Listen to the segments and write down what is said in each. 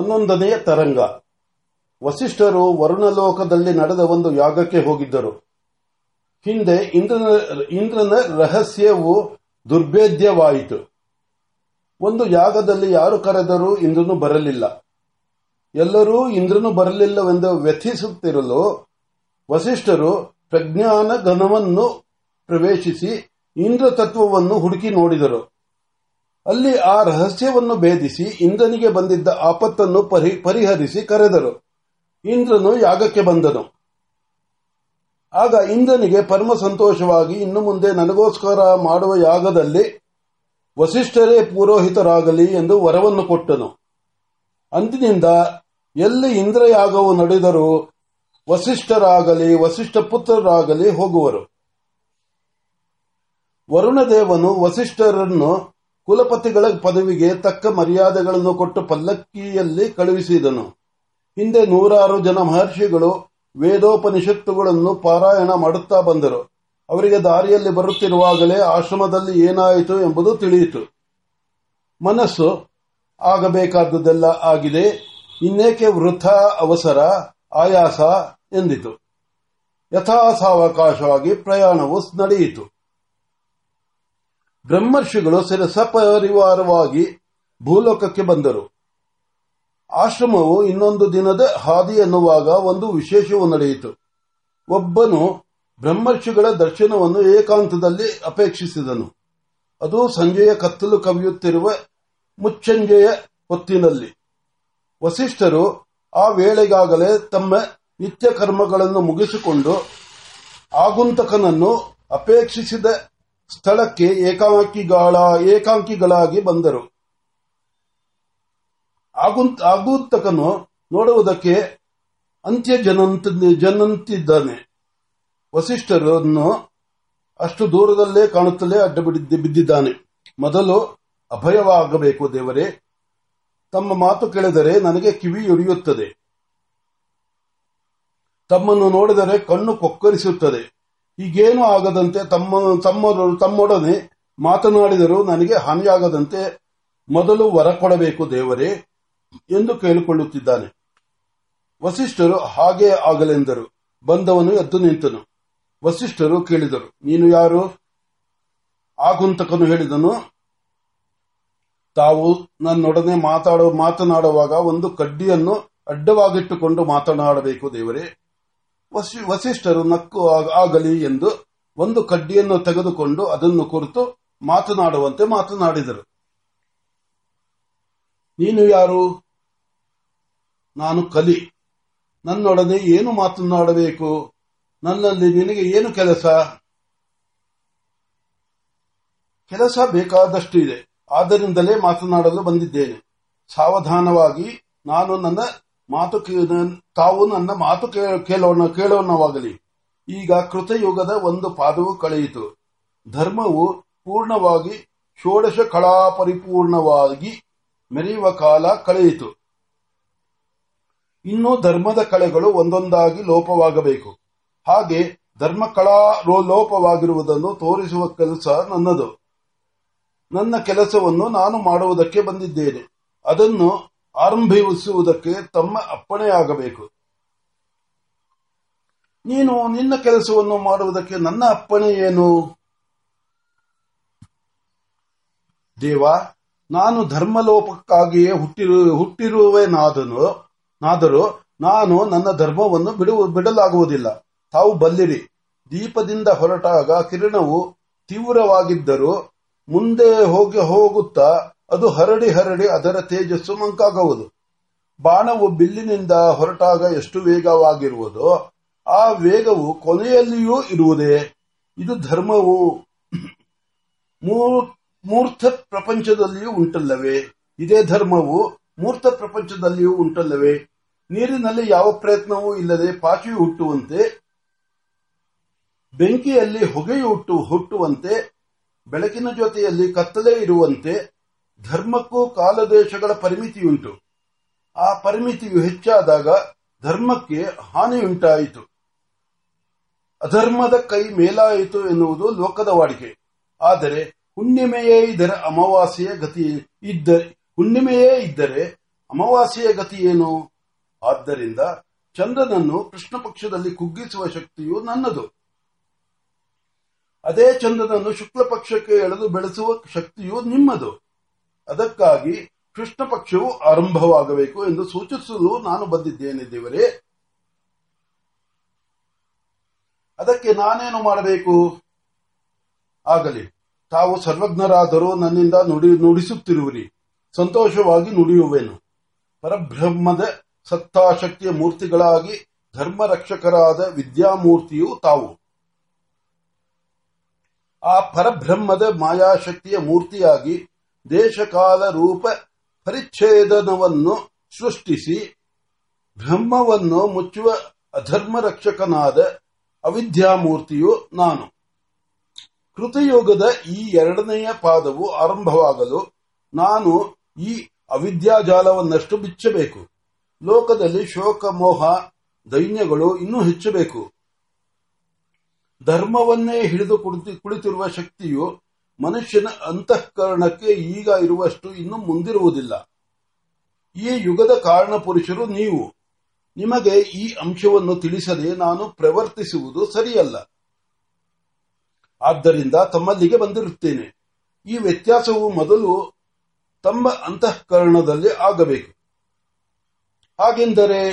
ಹನ್ನೊಂದನೆಯ ತರಂಗ. ವಸಿಷ್ಠರು ವರುಣಲೋಕದಲ್ಲಿ ನಡೆದ ಒಂದು ಯಾಗಕ್ಕೆ ಹೋಗಿದ್ದರು. ಹಿಂದೆ ಇಂದ್ರನ ಇಂದ್ರನ ರಹಸ್ಯವು ದುರ್ಭೇದ್ಯವಾಯಿತು. ಒಂದು ಯಾಗದಲ್ಲಿ ಯಾರು ಕರೆದರೂ ಇಂದ್ರನು ಬರಲಿಲ್ಲ. ಎಲ್ಲರೂ ಇಂದ್ರನು ಬರಲಿಲ್ಲವೆಂದು ವ್ಯಥಿಸುತ್ತಿರಲು ವಸಿಷ್ಠರು ಪ್ರಜ್ಞಾನ ಘನವನ್ನು ಪ್ರವೇಶಿಸಿ ಇಂದ್ರ ತತ್ವವನ್ನು ಹುಡುಕಿ ನೋಡಿದರು. ಅಲ್ಲಿ ಆ ರಹಸ್ಯವನ್ನು ಭೇದಿಸಿ ಇಂದ್ರನಿಗೆ ಬಂದಿದ್ದ ಆಪತ್ತನ್ನು ಪರಿಹರಿಸಿ ಕರೆದರು. ಇಂದ್ರನು ಯಾಗಕ್ಕೆ ಬಂದನು. ಆಗ ಇಂದ್ರನಿಗೆ ಪರಮ ಸಂತೋಷವಾಗಿ ಇನ್ನು ಮುಂದೆ ನನಗೋಸ್ಕರ ಮಾಡುವ ಯಾಗದಲ್ಲಿ ವಸಿಷ್ಠರೇ ಪುರೋಹಿತರಾಗಲಿ ಎಂದು ವರವನ್ನು ಕೊಟ್ಟನು. ಅಂದಿನಿಂದ ಎಲ್ಲಿ ಇಂದ್ರಯಾಗವು ನಡೆದರೂ ವಸಿಷ್ಠರಾಗಲಿ, ವಸಿಷ್ಠ ಪುತ್ರರಾಗಲಿ ಹೋಗುವರು. ವರುಣದೇವನು ವಸಿಷ್ಠರನ್ನು ಕುಲಪತಿಗಳ ಪದವಿಗೆ ತಕ್ಕ ಮರ್ಯಾದೆಗಳನ್ನು ಕೊಟ್ಟು ಪಲ್ಲಕ್ಕಿಯಲ್ಲಿ ಕಳುಹಿಸಿದನು. ಹಿಂದೆ ನೂರಾರು ಜನ ಮಹರ್ಷಿಗಳು ವೇದೋಪನಿಷತ್ತುಗಳನ್ನು ಪಾರಾಯಣ ಮಾಡುತ್ತಾ ಬಂದರು. ಅವರಿಗೆ ದಾರಿಯಲ್ಲಿ ಬರುತ್ತಿರುವಾಗಲೇ ಆಶ್ರಮದಲ್ಲಿ ಏನಾಯಿತು ಎಂಬುದು ತಿಳಿಯಿತು. ಮನಸ್ಸು ಆಗಬೇಕಾದದ್ದೆಲ್ಲ ಆಗಿದೆ, ಇನ್ನೇಕೆ ವೃಥ, ಅವಸರ, ಆಯಾಸ ಎಂದಿತು. ಯಥಾಸಾವಕಾಶವಾಗಿ ಪ್ರಯಾಣವು ನಡೆಯಿತು. ಬ್ರಹ್ಮರ್ಷಿಗಳು ಸಪರಿವಾರವಾಗಿ ಭೂಲೋಕಕ್ಕೆ ಬಂದರು. ಆಶ್ರಮವು ಇನ್ನೊಂದು ದಿನದ ಹಾದಿ ಎನ್ನುವಾಗ ಒಂದು ವಿಶೇಷವು ನಡೆಯಿತು. ಒಬ್ಬನು ಬ್ರಹ್ಮರ್ಷಿಗಳ ದರ್ಶನವನ್ನು ಏಕಾಂತದಲ್ಲಿ ಅಪೇಕ್ಷಿಸಿದನು. ಅದು ಸಂಜೆಯ ಕತ್ತಲು ಕವಿಯುತ್ತಿರುವ ಮುಚ್ಚಂಜೆಯ ಹೊತ್ತಿನಲ್ಲಿ. ವಸಿಷ್ಠರು ಆ ವೇಳೆಗಾಗಲೇ ತಮ್ಮ ನಿತ್ಯ ಕರ್ಮಗಳನ್ನು ಮುಗಿಸಿಕೊಂಡು ಆಗುಂತಕನನ್ನು ಅಪೇಕ್ಷಿಸಿದ ಸ್ಥಳಕ್ಕೆ ಏಕಾಂಕಿಗಳ, ಏಕಾಂಕಿಗಳಾಗಿ ಬಂದರು. ಆಗುಂತಕನು ನೋಡುವುದಕ್ಕೆ ಅಂತ್ಯ ಜನಂತ ಜನಂತಿದ್ದಾನೆ ವಸಿಷ್ಠರನ್ನು ಅಷ್ಟು ದೂರದಲ್ಲೇ ಕಾಣುತ್ತಲೇ ಅಡ್ಡ ಬಿದ್ದಿದ್ದಾನೆ. ಮೊದಲು ಅಭಯವಾಗಬೇಕು ದೇವರೇ. ತಮ್ಮ ಮಾತು ಕೇಳಿದರೆ ನನಗೆ ಕಿವಿ ಒಡೆಯುತ್ತದೆ ತಮ್ಮನ್ನು ನೋಡಿದರೆ ಕಣ್ಣು ಕೊಕ್ಕರಿಸುತ್ತದೆ. ಹೀಗೇನು ಆಗದಂತೆ ತಮ್ಮ ತಮ್ಮೊಡನೆ ಮಾತನಾಡಿದರೂ ನನಗೆ ಹಾನಿಯಾಗದಂತೆ ಮೊದಲು ವರ ಕೊಡಬೇಕು ದೇವರೇ ಎಂದು ಕೇಳಿಕೊಳ್ಳುತ್ತಿದ್ದಾನೆ. ವಸಿಷ್ಠರು ಹಾಗೆ ಆಗಲೆಂದರು. ಬಂದವನು ಎದ್ದು ನಿಂತನು. ವಸಿಷ್ಠರು ಕೇಳಿದರು, ನೀನು ಯಾರು? ಆಗುಂತಕನು ಹೇಳಿದನು, ತಾವು ನನ್ನೊಡನೆ ಮಾತಾಡುವ ಮಾತನಾಡುವಾಗ ಒಂದು ಕಡ್ಡಿಯನ್ನು ಅಡ್ಡವಾಗಿಟ್ಟುಕೊಂಡು ಮಾತನಾಡಬೇಕು ದೇವರೇ. ವಸಿಷ್ಠರು ನಕ್ಕು ಆಗಲಿ ಎಂದು ಒಂದು ಕಡ್ಡಿಯನ್ನು ತೆಗೆದುಕೊಂಡು ಅದನ್ನು ಕುರಿತು ಮಾತನಾಡುವಂತೆ ಮಾತನಾಡಿದರು. ನೀನು ಯಾರು? ನಾನು ಕಲಿ. ನನ್ನೊಡನೆ ಏನು ಮಾತನಾಡಬೇಕು? ನನ್ನಲ್ಲಿ ನಿನಗೆ ಏನು ಕೆಲಸ? ಕೆಲಸ ಬೇಕಾದಷ್ಟು ಇದೆ ಆದ್ದರಿಂದಲೇ ಮಾತನಾಡಲು ಬಂದಿದ್ದೇನೆ. ಸಾವಧಾನವಾಗಿ ನಾನು ನನ್ನ ಮಾತು ತಾವು ನನ್ನ ಮಾತು ಕೇಳೋಣ, ಕೇಳೋಣವಾಗಲಿ. ಈಗ ಕೃತಯುಗದ ಒಂದು ಪಾದವು ಕಳೆಯಿತು. ಧರ್ಮವು ಪೂರ್ಣವಾಗಿ ಷೋಡಶ ಕಳಾ ಪರಿಪೂರ್ಣವಾಗಿ ಮೆರೆಯುವ ಕಾಲ ಕಳೆಯಿತು. ಇನ್ನು ಧರ್ಮದ ಕಳೆಗಳು ಒಂದೊಂದಾಗಿ ಲೋಪವಾಗಬೇಕು. ಹಾಗೆ ಧರ್ಮ ಕಳಾ ಲೋಪವಾಗಿರುವುದನ್ನು ತೋರಿಸುವ ಕೆಲಸ ನನ್ನದು. ನನ್ನ ಕೆಲಸವನ್ನು ನಾನು ಮಾಡುವುದಕ್ಕೆ ಬಂದಿದ್ದೇನೆ. ಅದನ್ನು ಆರಂಭಿಸುವುದಕ್ಕೆ ತಮ್ಮ ಅಪ್ಪಣೆಯಾಗಬೇಕು ನೀನು ನಿನ್ನ ಕೆಲಸವನ್ನು ಮಾಡುವುದಕ್ಕೆ ನನ್ನ ಅಪ್ಪಣೆ ಏನು? ದೇವ, ನಾನು ಧರ್ಮಲೋಪಕ್ಕಾಗಿಯೇ ಹುಟ್ಟಿರು, ಹುಟ್ಟಿರುವೆನಾದನು, ನಾದರೂ ನಾನು ನನ್ನ ಧರ್ಮವನ್ನು ಬಿಡಲಾಗುವುದಿಲ್ಲ. ತಾವು ಬಲ್ಲಿರಿ. ದೀಪದಿಂದ ಹೊರಟಾಗ ಕಿರಣವು ತೀವ್ರವಾಗಿದ್ದರೂ ಮುಂದೆ ಹೋಗಿ ಹೋಗುತ್ತಾ ಅದು ಹರಡಿ ಹರಡಿ ಅದರ ತೇಜಸ್ಸು ಮಂಕಾಗುವುದು. ಬಾಣವು ಬಿಲ್ಲಿನಿಂದ ಹೊರಟಾಗ ಎಷ್ಟು ವೇಗವಾಗಿರುವುದೋ ಆ ವೇಗವು ಕೊನೆಯಲ್ಲಿಯೂ ಇರುವುದೇ. ಇದು ಧರ್ಮವು ಮೂರ್ತ ಪ್ರಪಂಚದಲ್ಲಿಯೂ ಉಂಟಲ್ಲವೇ? ಇದೇ ಧರ್ಮವು ಮೂರ್ತ ಪ್ರಪಂಚದಲ್ಲಿಯೂ ಉಂಟಲ್ಲವೇ? ನೀರಿನಲ್ಲಿ ಯಾವ ಪ್ರಯತ್ನವೂ ಇಲ್ಲದೆ ಪಾಚಿ ಹುಟ್ಟುವಂತೆ, ಬೆಂಕಿಯಲ್ಲಿ ಹೊಗೆಯು ಹುಟ್ಟು ಹುಟ್ಟುವಂತೆ, ಬೆಳಕಿನ ಜೊತೆಯಲ್ಲಿ ಕತ್ತಲೆ ಇರುವಂತೆ ಧರ್ಮಕ್ಕೂ ಕಾಲದೇಶಗಳ ಪರಿಮಿತಿಯುಂಟು. ಆ ಪರಿಮಿತಿಯು ಹೆಚ್ಚಾದಾಗ ಧರ್ಮಕ್ಕೆ ಹಾನಿಯುಂಟಾಯಿತು. ಅಧರ್ಮದ ಕೈ ಮೇಲಾಯಿತು ಎನ್ನುವುದು ಲೋಕದ ವಾಡಿಕೆ. ಆದರೆ ಹುಣ್ಣಿಮೆಯೇ ಇದರ ಅಮಾವಾಸ್ಯೆಯ ಗತಿ ಇದ್ದ, ಹುಣ್ಣಿಮೆಯೇ ಇದ್ದರೆ ಅಮಾವಾಸ್ಯೆಯ ಗತಿ ಏನು? ಆದ್ದರಿಂದ ಚಂದ್ರನನ್ನು ಕೃಷ್ಣ ಪಕ್ಷದಲ್ಲಿ ಕುಗ್ಗಿಸುವ ಶಕ್ತಿಯು ನನ್ನದು. ಅದೇ ಚಂದ್ರನನ್ನು ಶುಕ್ಲ ಪಕ್ಷಕ್ಕೆ ಎಳೆದು ಬೆಳೆಸುವ ಶಕ್ತಿಯು ನಿಮ್ಮದು. ಅದಕ್ಕಾಗಿ ಕೃಷ್ಣ ಪಕ್ಷವು ಆರಂಭವಾಗಬೇಕು ಎಂದು ಸೂಚಿಸಲು ನಾನು ಬಂದಿದ್ದೇನೆ ದೇವರೇ. ಅದಕ್ಕೆ ನಾನೇನು ಮಾಡಬೇಕು? ಆಗಲಿ, ತಾವು ಸರ್ವಜ್ಞರಾದರೂ ನನ್ನಿಂದ ನುಡಿ, ನುಡಿಸುತ್ತಿರುವಿರಿ. ಸಂತೋಷವಾಗಿ ನುಡಿಯುವೆನು. ಪರಬ್ರಹ್ಮದ ಸತ್ತಾಶಕ್ತಿಯ ಮೂರ್ತಿಗಳಾಗಿ ಧರ್ಮ ರಕ್ಷಕರಾದ ವಿದ್ಯಾಮೂರ್ತಿಯು ತಾವು. ಆ ಪರಬ್ರಹ್ಮದ ಮಾಯಾಶಕ್ತಿಯ ಮೂರ್ತಿಯಾಗಿ ದೇಶಕಾಲ ರೂಪ ಪರಿಚ್ಛೇದನವನ್ನು ಸೃಷ್ಟಿಸಿ ಬ್ರಹ್ಮವನ್ನು ಮುಚ್ಚುವ ಅಧರ್ಮ ರಕ್ಷಕನಾದ ಅವಿದ್ಯಾಮೂರ್ತಿಯು ನಾನು. ಕೃತಯೋಗದ ಈ ಎರಡನೆಯ ಪಾದವು ಆರಂಭವಾಗಲು ನಾನು ಈ ಅವಿದ್ಯಾಜಾಲವನ್ನಷ್ಟು ಬಿಚ್ಚಬೇಕು. ಲೋಕದಲ್ಲಿ ಶೋಕ, ಮೋಹ, ದೈನ್ಯಗಳು ಇನ್ನೂ ಹೆಚ್ಚಬೇಕು. ಧರ್ಮವನ್ನೇ ಹಿಡಿದು ಕುಳಿತಿರುವ ಶಕ್ತಿಯು ಮನುಷ್ಯನ ಅಂತಃಕರಣಕ್ಕೆ ಈಗ ಇರುವಷ್ಟು ಇನ್ನು ಮುಂದಿರುವುದಿಲ್ಲ. ಈ ಯುಗದ ಕಾರಣ ಪುರುಷರು ನೀವು. ನಿಮಗೆ ಈ ಅಂಶವನ್ನು ತಿಳಿಸದೆ ನಾನು ಪ್ರವರ್ತಿಸುವುದು ಸರಿಯಲ್ಲ. ಆದ್ದರಿಂದ ತಮ್ಮಲ್ಲಿಗೆ ಬಂದಿರುತ್ತೇನೆ. ಈ ವ್ಯತ್ಯಾಸವು ಮೊದಲು ತಮ್ಮ ಅಂತಃಕರಣದಲ್ಲಿ ಆಗಬೇಕು. ಹಾಗೆಂದರೆ,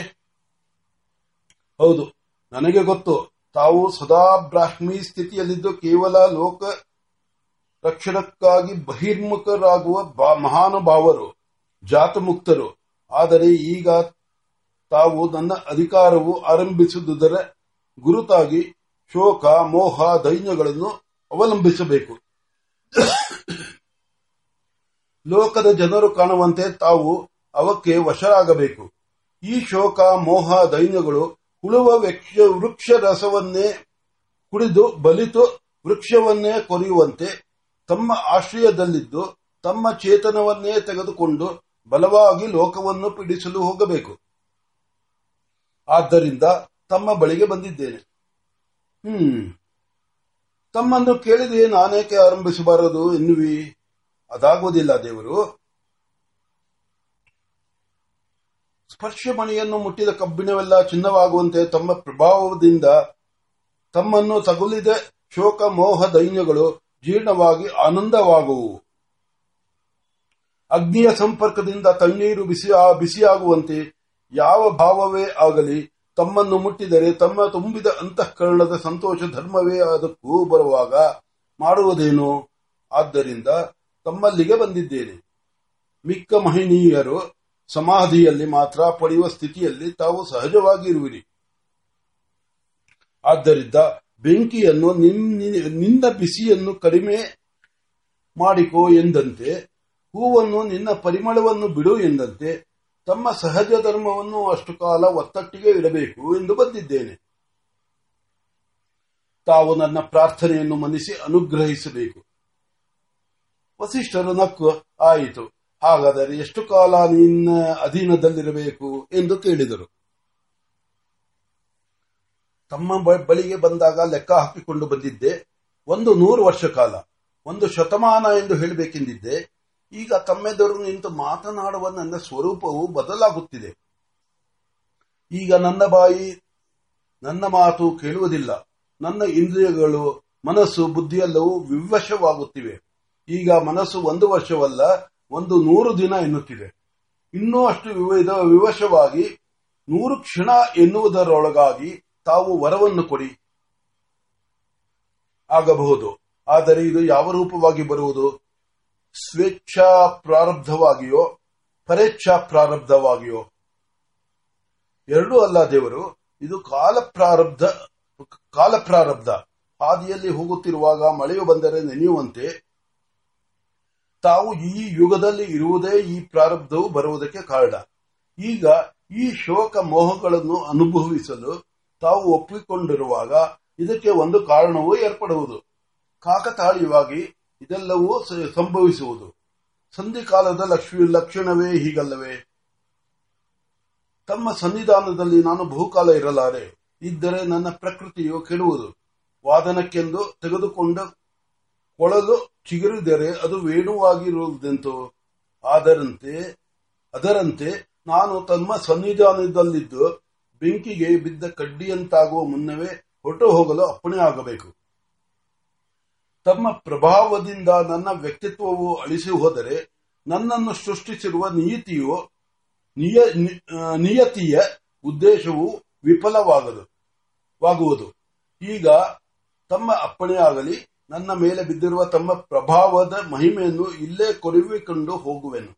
ಹೌದು, ನನಗೆ ಗೊತ್ತು, ತಾವು ಸದಾ ಬ್ರಾಹ್ಮಿ ಸ್ಥಿತಿಯಲ್ಲಿದ್ದು ಕೇವಲ ಲೋಕ ರಕ್ಷಣಕ್ಕಾಗಿ ಬಹಿರ್ಮುಖರಾಗುವ ಮಹಾನುಭಾವರು, ಜಾತಮುಕ್ತರು. ಆದರೆ ಈಗ ತಾವು ನನ್ನ ಅಧಿಕಾರವು ಆರಂಭಿಸುವುದರ ಗುರುತಾಗಿ ಶೋಕ, ಮೋಹ, ದೈನ್ಯಗಳನ್ನು ಅವಲಂಬಿಸಬೇಕು. ಲೋಕದ ಜನರು ಕಾಣುವಂತೆ ತಾವು ಅವಕ್ಕೆ ವಶರಾಗಬೇಕು. ಈ ಶೋಕ, ಮೋಹ, ದೈನ್ಯಗಳು ಉಳುವ ವೃಕ್ಷ ರಸವನ್ನೇ ಕುಡಿದು ಬಲಿತು ವೃಕ್ಷವನ್ನೇ ಕೊರೆಯುವಂತೆ ತಮ್ಮ ಆಶ್ರಯದಲ್ಲಿದ್ದು ತಮ್ಮ ಚೇತನವನ್ನೇ ತೆಗೆದುಕೊಂಡು ಬಲವಾಗಿ ಲೋಕವನ್ನು ಪೀಡಿಸಲು ಹೋಗಬೇಕು. ಆದ್ದರಿಂದ ತಮ್ಮ ಬಳಿಗೆ ಬಂದಿದ್ದೇನೆ. ಹ್ಮ್. ತಮ್ಮನ್ನು ಕೇಳಿದೆ ನಾನೇಕೆ ಆರಂಭಿಸಬಾರದು ಎನ್ನುವಿ? ಅದಾಗುವುದಿಲ್ಲ ದೇವರು. ಸ್ಪರ್ಶಮಣಿಯನ್ನು ಮುಟ್ಟಿದ ಕಬ್ಬಿಣವೆಲ್ಲ ಚಿನ್ನವಾಗುವಂತೆ ತಮ್ಮ ಪ್ರಭಾವದಿಂದ ತಮ್ಮನ್ನು ತಗುಲಿದ ಶೋಕ ಮೋಹ ದೈನ್ಯಗಳು ಜೀರ್ಣವಾಗಿ ಆನಂದವಾಗುವು. ಅಗ್ನಿಯ ಸಂಪರ್ಕದಿಂದ ತಣ್ಣೀರು ಬಿಸಿ ಬಿಸಿಯಾಗುವಂತೆ ಯಾವ ಭಾವವೇ ಆಗಲಿ ತಮ್ಮನ್ನು ಮುಟ್ಟಿದರೆ ತಮ್ಮ ತುಂಬಿದ ಅಂತಃಕರಣದ ಸಂತೋಷ ಧರ್ಮವೇ ಅದಕ್ಕೂ ಬರುವಾಗ ಮಾಡುವುದೇನು? ಆದ್ದರಿಂದ ತಮ್ಮಲ್ಲಿಗೆ ಬಂದಿದ್ದೇನೆ. ಮಿಕ್ಕ ಮಹಿನೀಯರು ಸಮಾಧಿಯಲ್ಲಿ ಮಾತ್ರ ಪಡೆಯುವ ಸ್ಥಿತಿಯಲ್ಲಿ ತಾವು ಸಹಜವಾಗಿ ಇರುವಿರಿ ಆದ್ದರಿಂದ ಬೆಂಕಿಯನ್ನು ನಿನ್ನ ಬಿಸಿಯನ್ನು ಕಡಿಮೆ ಮಾಡಿಕೋ ಎಂದಂತೆ, ಹೂವನ್ನು ನಿನ್ನ ಪರಿಮಳವನ್ನು ಬಿಡು ಎಂದಂತೆ, ತಮ್ಮ ಸಹಜ ಧರ್ಮವನ್ನು ಅಷ್ಟು ಕಾಲ ಒತ್ತಟ್ಟಿಗೆ ಇಡಬೇಕು ಎಂದು ಬಂದಿದ್ದೇನೆ. ತಾವು ನನ್ನ ಪ್ರಾರ್ಥನೆಯನ್ನು ಮನಿಸಿ ಅನುಗ್ರಹಿಸಬೇಕು. ವಸಿಷ್ಠರು ನಕ್ಕು, ಆಯಿತು, ಹಾಗಾದರೆ ಎಷ್ಟು ಕಾಲ ನಿನ್ನ ಅಧೀನದಲ್ಲಿರಬೇಕು? ಎಂದು ಕೇಳಿದರು. ತಮ್ಮ ಬಳಿಗೆ ಬಂದಾಗ ಲೆಕ್ಕ ಹಾಕಿಕೊಂಡು ಬಂದಿದ್ದೆ. ಒಂದು ನೂರು ವರ್ಷ ಕಾಲ, ಒಂದು ಶತಮಾನ ಎಂದು ಹೇಳಬೇಕೆಂದಿದ್ದೆ. ಈಗ ತಮ್ಮೆದುರು ನಿಂತು ಮಾತನಾಡುವ ನನ್ನ ಸ್ವರೂಪವು ಬದಲಾಗುತ್ತಿದೆ. ಈಗ ನನ್ನ ಬಾಯಿ ನನ್ನ ಮಾತು ಕೇಳುವುದಿಲ್ಲ. ನನ್ನ ಇಂದ್ರಿಯಗಳು, ಮನಸ್ಸು, ಬುದ್ಧಿಯೆಲ್ಲವೂ ವಿವಶವಾಗುತ್ತಿವೆ. ಈಗ ಮನಸ್ಸು ಒಂದು ವರ್ಷವಲ್ಲ, ಒಂದು ನೂರು ದಿನ ಎನ್ನುತ್ತಿದೆ. ಇನ್ನೂ ಅಷ್ಟು ವಿವಶವಾಗಿ ನೂರು ಕ್ಷಣ ಎನ್ನುವುದರೊಳಗಾಗಿ ತಾವು ವರವನ್ನು ಕೊಡಿ ಆಗಬಹುದು. ಆದರೆ ಇದು ಯಾವ ರೂಪವಾಗಿ ಬರುವುದು? ಸ್ವೇಚ್ಛಾ ಪ್ರಾರಬ್ಧವಾಗಿಯೋ ಪರೇಚ್ಛಾ ಪ್ರಾರಬ್ಧವಾಗಿಯೋ? ಎರಡೂ ಅಲ್ಲ ದೇವರು, ಇದು ಕಾಲ ಪ್ರಾರಬ್ಧ ಕಾಲ ಪ್ರಾರಬ್ಧ. ಹಾದಿಯಲ್ಲಿ ಹೋಗುತ್ತಿರುವಾಗ ಮಳೆಯು ಬಂದರೆ ನೆನೆಯುವಂತೆ. ತಾವು ಈ ಯುಗದಲ್ಲಿ ಇರುವುದೇ ಈ ಪ್ರಾರಬ್ಧವು ಬರುವುದಕ್ಕೆ ಕಾರಣ. ಈಗ ಈ ಶೋಕ ಮೋಹಗಳನ್ನು ಅನುಭವಿಸಲು ತಾವು ಒಪ್ಪಿಕೊಂಡಿರುವಾಗ ಇದಕ್ಕೆ ಒಂದು ಕಾರಣವೂ ಏರ್ಪಡುವುದು. ಕಾಕತಾಳೀಯವಾಗಿ ಇದೆಲ್ಲವೂ ಸಂಭವಿಸುವುದು. ಸಂಧಿಕಾಲದ ಲಕ್ಷ್ಮಿ ಲಕ್ಷಣವೇ ಹೀಗಲ್ಲವೇ? ತಮ್ಮ ಸನ್ನಿಧಾನದಲ್ಲಿ ನಾನು ಬಹುಕಾಲ ಇರಲಾರೆ, ಇದ್ದರೆ ನನ್ನ ಪ್ರಕೃತಿಯು ಕೆಡುವುದು. ವಾದನಕ್ಕೆಂದು ತೆಗೆದುಕೊಂಡು ಕೊಳಲು ಚಿಗುರಿದರೆ ಅದು ವೇಣುವಾಗಿರುವುದೆಂತು? ಆದರಂತೆ, ಅದರಂತೆ ನಾನು ತಮ್ಮ ಸನ್ನಿಧಾನದಲ್ಲಿದ್ದು ಬೆಂಕಿಗೆ ಬಿದ್ದ ಕಡ್ಡಿಯಂತಾಗುವ ಮುನ್ನವೇ ಹೊರಟು ಹೋಗಲು ಅಪ್ಪಣೆ ಆಗಬೇಕು. ತಮ್ಮ ಪ್ರಭಾವದಿಂದ ನನ್ನ ವ್ಯಕ್ತಿತ್ವವು ಅಳಿಸಿ ಹೋದರೆ ನನ್ನನ್ನು ಸೃಷ್ಟಿಸಿರುವ ನಿಯತಿಯು ನಿಯ ನಿಯತಿಯ ಉದ್ದೇಶವು ವಿಫಲವಾಗದು ವಾಗುವುದು. ಈಗ ತಮ್ಮ ಅಪ್ಪಣೆಯಾಗಲಿ, ನನ್ನ ಮೇಲೆ ಬಿದ್ದಿರುವ ತಮ್ಮ ಪ್ರಭಾವದ ಮಹಿಮೆಯನ್ನು ಇಲ್ಲೇ ಕೊರಿವಿಕೊಂಡು ಹೋಗುವೆನು.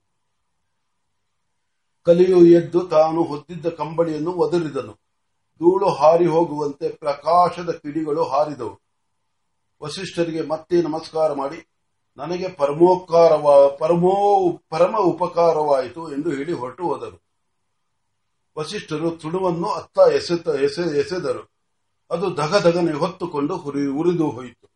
ಕಲಿಯು ಎದ್ದು ತಾನು ಹೊದ್ದಿದ್ದ ಕಂಬಳಿಯನ್ನು ಒದರಿದನು. ಧೂಳು ಹಾರಿ ಹೋಗುವಂತೆ ಪ್ರಕಾಶದ ಕಿಡಿಗಳು ಹಾರಿದವು. ವಸಿಷ್ಠರಿಗೆ ಮತ್ತೆ ನಮಸ್ಕಾರ ಮಾಡಿ, ನನಗೆ ಪರಮೋ, ಪರಮ ಉಪಕಾರವಾಯಿತು ಎಂದು ಹೇಳಿ ಹೊರಟು ಹೋದರು. ವಸಿಷ್ಠರು ತುಣುವನ್ನು ಅತ್ತ ಎಸೆದರು. ಅದು ಧಗಧಗನೆ ಹೊತ್ತುಕೊಂಡು ಉರಿದು ಹೋಯಿತು.